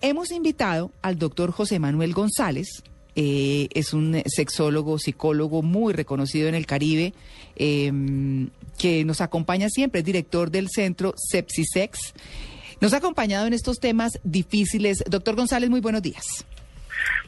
Hemos invitado al doctor José Manuel González. eh, es un sexólogo, psicólogo muy reconocido en el Caribe, eh, que nos acompaña siempre, es director del centro Sepsisex. Nos ha acompañado en estos temas difíciles. Doctor González, muy buenos días.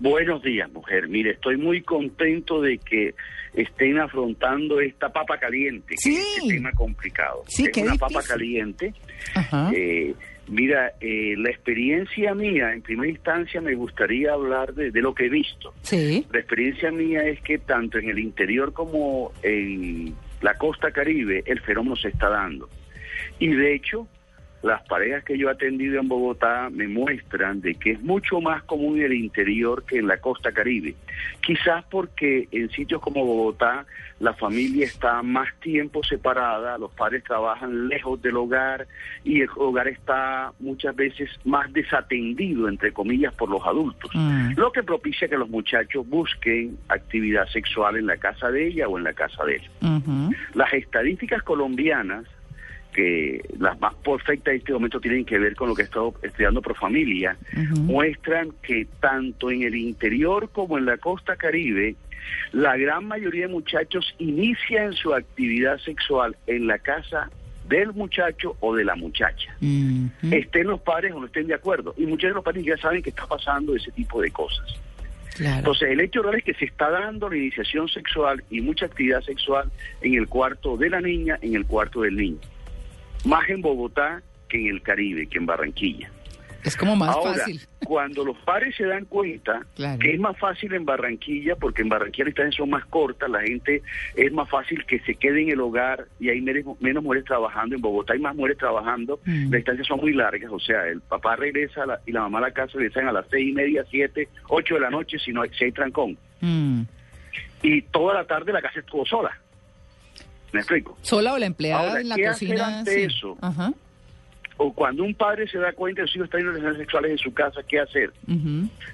Buenos días, mujer. Mire, estoy muy contento de que estén afrontando esta papa caliente, que Sí. es este tema complicado. Sí, es una papa caliente. Ajá. Eh, mira, eh, la experiencia mía, en primera instancia, me gustaría hablar de, de lo que he visto. Sí. La experiencia mía es que tanto en el interior como en la costa caribe el fenómeno se está dando. Y de hecho, las parejas que yo he atendido en Bogotá me muestran de que es mucho más común en el interior que en la costa caribe. Quizás porque en sitios como Bogotá la familia está más tiempo separada, los padres trabajan lejos del hogar y el hogar está muchas veces más desatendido, entre comillas, por los adultos. Mm. Lo que propicia que los muchachos busquen actividad sexual en la casa de ella o en la casa de él. Las estadísticas colombianas, que las más perfectas en este momento tienen que ver con lo que he estado estudiando por familia, muestran que tanto en el interior como en la costa caribe, la gran mayoría de muchachos inician su actividad sexual en la casa del muchacho o de la muchacha. Estén los padres o no estén de acuerdo. Y muchos de los padres ya saben que está pasando ese tipo de cosas. Claro. Entonces, el hecho real es que se está dando la iniciación sexual y mucha actividad sexual en el cuarto de la niña, en el cuarto del niño. Más en Bogotá que en el Caribe, que en Barranquilla. Es como más Ahora, fácil. cuando los padres se dan cuenta Claro. que es más fácil en Barranquilla, porque en Barranquilla las distancias son más cortas, la gente es más fácil que se quede en el hogar y hay menos, menos mujeres trabajando. En Bogotá hay más mujeres trabajando, Mm. las distancias son muy largas, o sea, el papá regresa a la- y la mamá a la casa regresan a las seis y media, siete, ocho de la noche, si no hay, si hay trancón. Mm. Y toda la tarde la casa estuvo sola. ¿Me explico? ¿Sola o la empleada Ahora, en la ¿qué hacer cocina? ante Sí. eso? Ajá. O cuando un padre se da cuenta de que sus hijos están en relaciones sexuales en su casa, ¿qué hacer?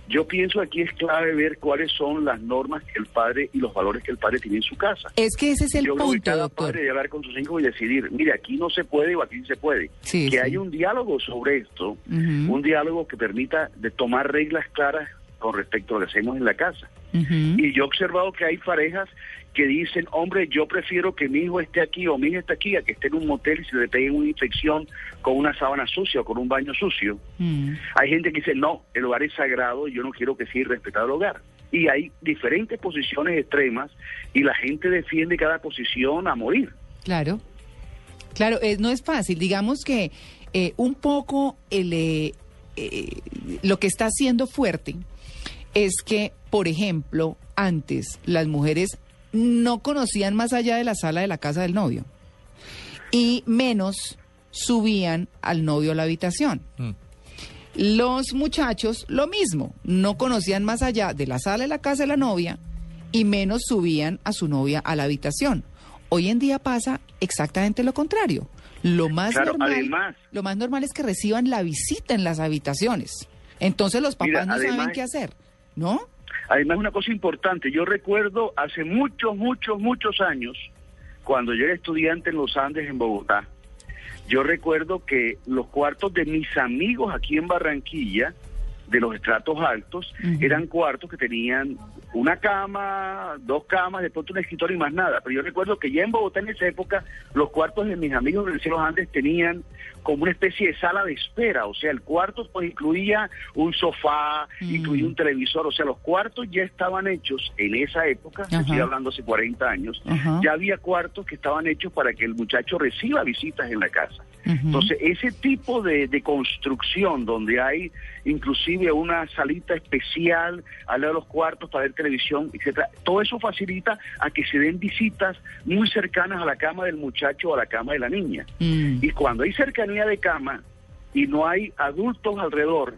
Yo pienso aquí es clave ver cuáles son las normas que el padre y los valores que el padre tiene en su casa. Es que ese es el Yo creo que punto, cada doctor. padre debe hablar con sus hijos y decidir, mire, aquí no se puede o aquí se puede. Sí, que sí. haya un diálogo sobre esto, un diálogo que permita de tomar reglas claras con respecto a lo que hacemos en la casa. Y yo he observado que hay parejas que dicen, hombre, yo prefiero que mi hijo esté aquí o mi hija esté aquí a que esté en un motel y se le pegue una infección con una sábana sucia o con un baño sucio. Mm. Hay gente que dice, no, el hogar es sagrado y yo no quiero que sea irrespetado el hogar. Y hay diferentes posiciones extremas y la gente defiende cada posición a morir. Claro, claro, eh, no es fácil. Digamos que eh, un poco el, eh, eh, lo que está siendo fuerte es que, por ejemplo, antes las mujeres no conocían más allá de la sala de la casa del novio y menos subían al novio a la habitación. Los muchachos, lo mismo, no conocían más allá de la sala de la casa de la novia y menos subían a su novia a la habitación. Hoy en día pasa exactamente lo contrario. Lo más Claro, normal, además- lo más normal es que reciban la visita en las habitaciones. Entonces los papás Mira, no saben qué hacer, ¿no? Además, una cosa importante, yo recuerdo hace muchos, muchos, muchos años, cuando yo era estudiante en los Andes, en Bogotá, yo recuerdo que los cuartos de mis amigos aquí en Barranquilla, de los estratos altos, eran cuartos que tenían una cama, dos camas, de pronto un escritorio y más nada. Pero yo recuerdo que ya en Bogotá en esa época, los cuartos de mis amigos de los Andes tenían como una especie de sala de espera. O sea, el cuarto pues incluía un sofá, Mm. incluía un televisor. O sea, los cuartos ya estaban hechos en esa época, Ajá. estoy hablando hace 40 años, ya había cuartos que estaban hechos para que el muchacho reciba visitas en la casa. Entonces, ese tipo de, de construcción donde hay inclusive una salita especial al lado de los cuartos para ver televisión, etcétera, todo eso facilita a que se den visitas muy cercanas a la cama del muchacho o a la cama de la niña. Mm. Y cuando hay cercanía de cama y no hay adultos alrededor,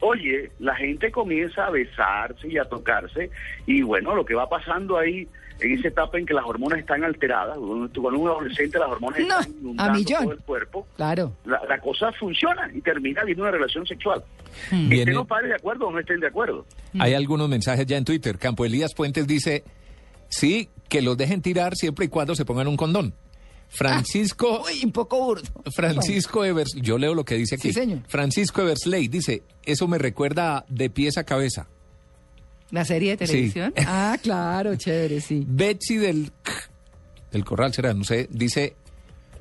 oye, la gente comienza a besarse y a tocarse y bueno, lo que va pasando ahí en esa etapa en que las hormonas están alteradas, cuando un adolescente las hormonas No, están a inundando todo el cuerpo, Claro. la, la cosa funciona y termina habiendo una relación sexual. Viene- Estén los padres de acuerdo o no estén de acuerdo. Hay algunos mensajes ya en Twitter. Campo Elías Puentes dice, sí, que los dejen tirar siempre y cuando se pongan un condón. Francisco... Uy, un poco burdo. Francisco Evers, yo leo lo que dice aquí. Sí, señor. Francisco Eversley dice, eso me recuerda de pies a cabeza. ¿La serie de Sí. televisión? Ah, claro, chévere, sí. Betsy del del Corral será, no sé, dice,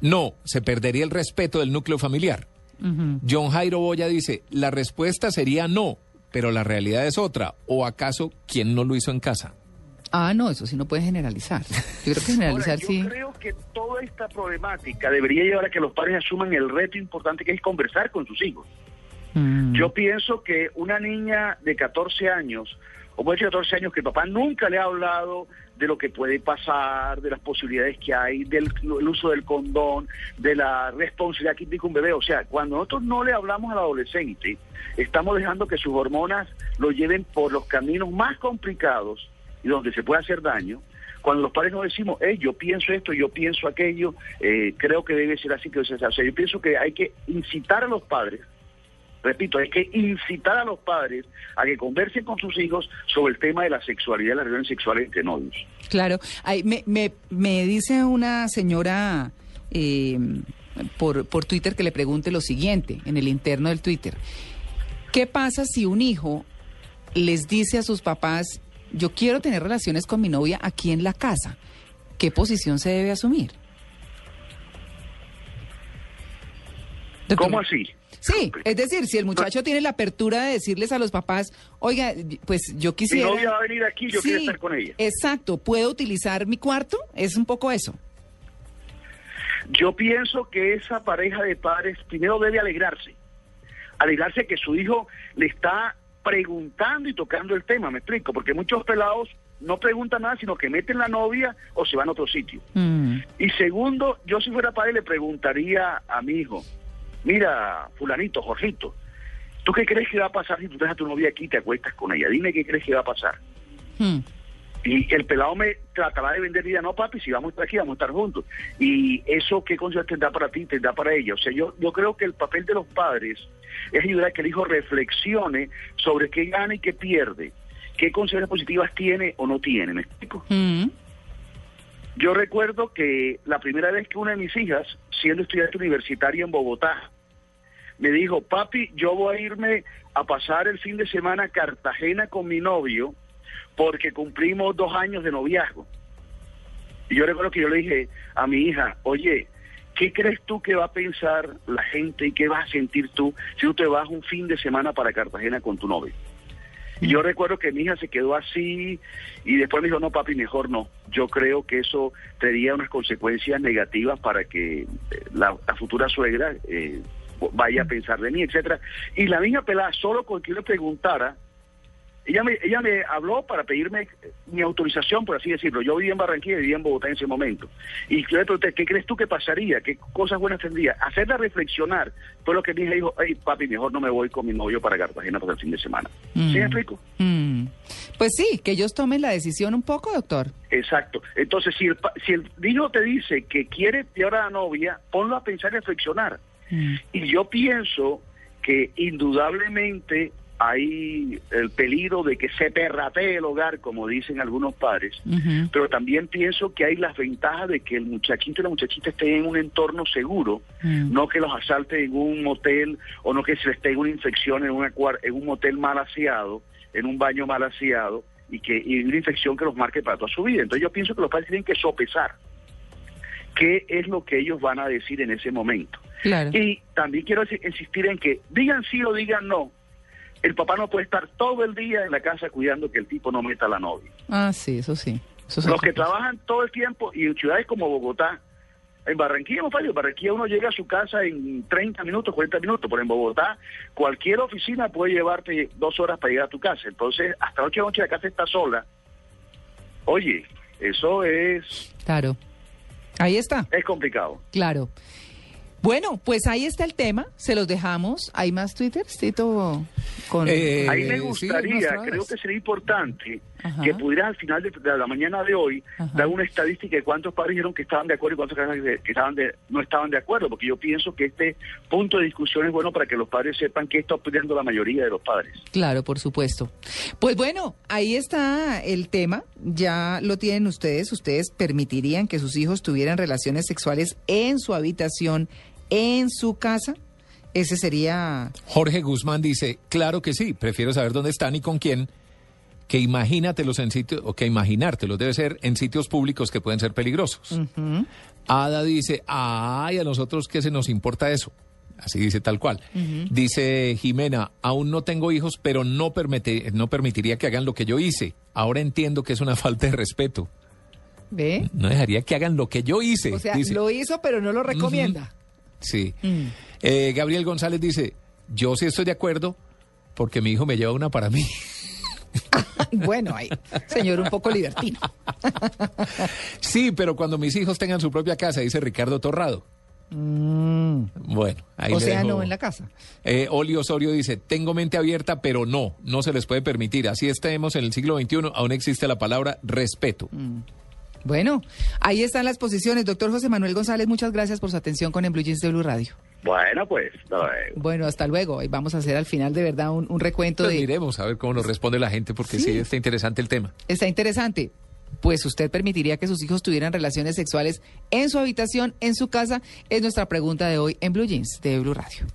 no, se perdería el respeto del núcleo familiar. John Jairo Boya dice, la respuesta sería no, pero la realidad es otra. ¿O acaso quién no lo hizo en casa? Ah, no, eso sí no puede generalizar. Yo creo que Ahora, generalizar yo sí. creo que toda esta problemática debería llevar a que los padres asuman el reto importante que es conversar con sus hijos. Mm. Yo pienso que una niña de 14 años, o puede ser 14 años, que el papá nunca le ha hablado de lo que puede pasar, de las posibilidades que hay, del el uso del condón, de la responsabilidad que implica un bebé. O sea, cuando nosotros no le hablamos al adolescente, estamos dejando que sus hormonas lo lleven por los caminos más complicados y donde se puede hacer daño. Cuando los padres nos decimos, hey, yo pienso esto, yo pienso aquello, eh, creo que debe ser así, que debe ser así. O sea, yo pienso que hay que incitar a los padres repito, hay que incitar a los padres a que conversen con sus hijos sobre el tema de la sexualidad y las relaciones sexuales entre novios. Claro. Ay, me, me, me dice una señora eh, por, por Twitter que le pregunte lo siguiente, en el interno del Twitter. ¿Qué pasa si un hijo les dice a sus papás, yo quiero tener relaciones con mi novia aquí en la casa? ¿Qué posición se debe asumir? Doctor. ¿Cómo así? Sí, es decir, si el muchacho tiene la apertura de decirles a los papás, oiga, pues yo Mi quisiera... novia va a venir aquí, yo quiero estar con ella. Exacto, ¿puedo utilizar mi cuarto? Es un poco eso. Yo pienso que esa pareja de padres primero debe alegrarse. Alegrarse que su hijo le está preguntando y tocando el tema, me explico, porque muchos pelados no preguntan nada, sino que meten la novia o se van a otro sitio. Mm, Y segundo, yo si fuera padre le preguntaría a mi hijo, mira, fulanito, Jorgito, ¿tú qué crees que va a pasar si tú dejas a tu novia aquí y te acuestas con ella? Dime qué crees que va a pasar. mm. Y el pelado me tratará de vender vida, no papi, si vamos a estar aquí, vamos a estar juntos. Y eso, ¿qué consejo tendrá para ti, tendrá para ella? O sea, yo, yo creo que el papel de los padres es ayudar a que el hijo reflexione sobre qué gana y qué pierde, qué consecuencias positivas tiene o no tiene, ¿me explico? Mm. Yo recuerdo que la primera vez que una de mis hijas, siendo estudiante universitaria en Bogotá, me dijo, papi, yo voy a irme a pasar el fin de semana a Cartagena con mi novio porque cumplimos dos años de noviazgo. Y yo recuerdo que yo le dije a mi hija, oye, ¿qué crees tú que va a pensar la gente y qué vas a sentir tú si tú te vas un fin de semana para Cartagena con tu novio? Yo recuerdo que mi hija se quedó así y después me dijo, no, papi, mejor no. Yo creo que eso tendría unas consecuencias negativas para que eh, la, futura suegra eh, vaya a pensar de mí, etcétera. Y la niña pelada, solo con que le preguntara, ella me, ella me habló para pedirme mi autorización, por así decirlo. Yo vivía en Barranquilla y vivía en Bogotá en ese momento. Y yo le pregunté, ¿qué crees tú que pasaría? ¿Qué cosas buenas tendría? Hacerla reflexionar. Fue lo que hija dijo, hey, papi, mejor no me voy con mi novio para Cartagena para el fin de semana. ¿Sí me explico? Mm. Pues sí, que ellos tomen la decisión un poco, doctor. Exacto. Entonces, si el, si el niño te dice que quiere llevar a la novia, ponlo a pensar y reflexionar. Y yo pienso que indudablemente hay el peligro de que se perratee el hogar, como dicen algunos padres, pero también pienso que hay las ventajas de que el muchachito y la muchachita estén en un entorno seguro, Mm. no que los asalten en un motel o no que se les tenga una infección en, una, en un motel mal aseado, en un baño mal aseado y que y una infección que los marque para toda su vida. Entonces yo pienso que los padres tienen que sopesar qué es lo que ellos van a decir en ese momento. Claro. Y también quiero insi- insistir en que digan sí o digan no. El papá no puede estar todo el día en la casa cuidando que el tipo no meta a la novia. Ah, sí, eso sí. Eso Los que trabajan todo el tiempo y en ciudades como Bogotá, en Barranquilla no fallo, en Barranquilla uno llega a su casa en 30 minutos, 40 minutos, pero en Bogotá cualquier oficina puede llevarte dos horas para llegar a tu casa. Entonces, hasta ocho de la noche la casa está sola. Oye, eso es, Claro. Ahí está. es complicado. Claro. Bueno, pues ahí está el tema, se los dejamos. ¿Hay más Twitter, Tito? Con... Eh, Ahí me gustaría, creo que sería importante Ajá. que pudieras al final de, de la mañana de hoy Ajá. dar una estadística de cuántos padres dijeron que estaban de acuerdo y cuántos que que estaban de, no estaban de acuerdo, porque yo pienso que este punto de discusión es bueno para que los padres sepan que está opinando la mayoría de los padres. Claro, por supuesto. Pues bueno, ahí está el tema. Ya lo tienen ustedes. Ustedes permitirían que sus hijos tuvieran relaciones sexuales en su habitación, en su casa. Ese sería. Jorge Guzmán dice, claro que sí, prefiero saber dónde están y con quién, que imagínatelos en sitios, o que imaginártelos debe ser en sitios públicos que pueden ser peligrosos. Ada dice, ay, a nosotros qué se nos importa eso. Así dice tal cual. Dice Jimena, aún no tengo hijos, pero no, permite- no permitiría que hagan lo que yo hice. Ahora entiendo que es una falta de respeto. ¿Ve? No dejaría que hagan lo que yo hice. O sea, dice. lo hizo, pero no lo recomienda. Sí. Mm. Eh, Gabriel González dice, yo sí estoy de acuerdo porque mi hijo me lleva una para mí. Bueno, ahí, señor, un poco libertino. Sí, pero cuando mis hijos tengan su propia casa, dice Ricardo Torrado. Bueno, ahí Mm. o le sea, dejo. no en la casa. Eh, Oli Osorio dice, tengo mente abierta, pero no, no se les puede permitir. Así estemos en el siglo XXI, aún existe la palabra respeto. Mm. Bueno, ahí están las posiciones. Doctor José Manuel González, muchas gracias por su atención con el Blue Jeans de Blue Radio. Bueno, pues, hasta luego. Bueno, hasta luego. Ahí vamos a hacer al final de verdad un, un recuento Pues de... miremos a ver cómo nos responde la gente, porque sí, Sí. está interesante el tema. Está interesante. Pues usted permitiría que sus hijos tuvieran relaciones sexuales en su habitación, en su casa. Es nuestra pregunta de hoy en Blue Jeans de Blue Radio.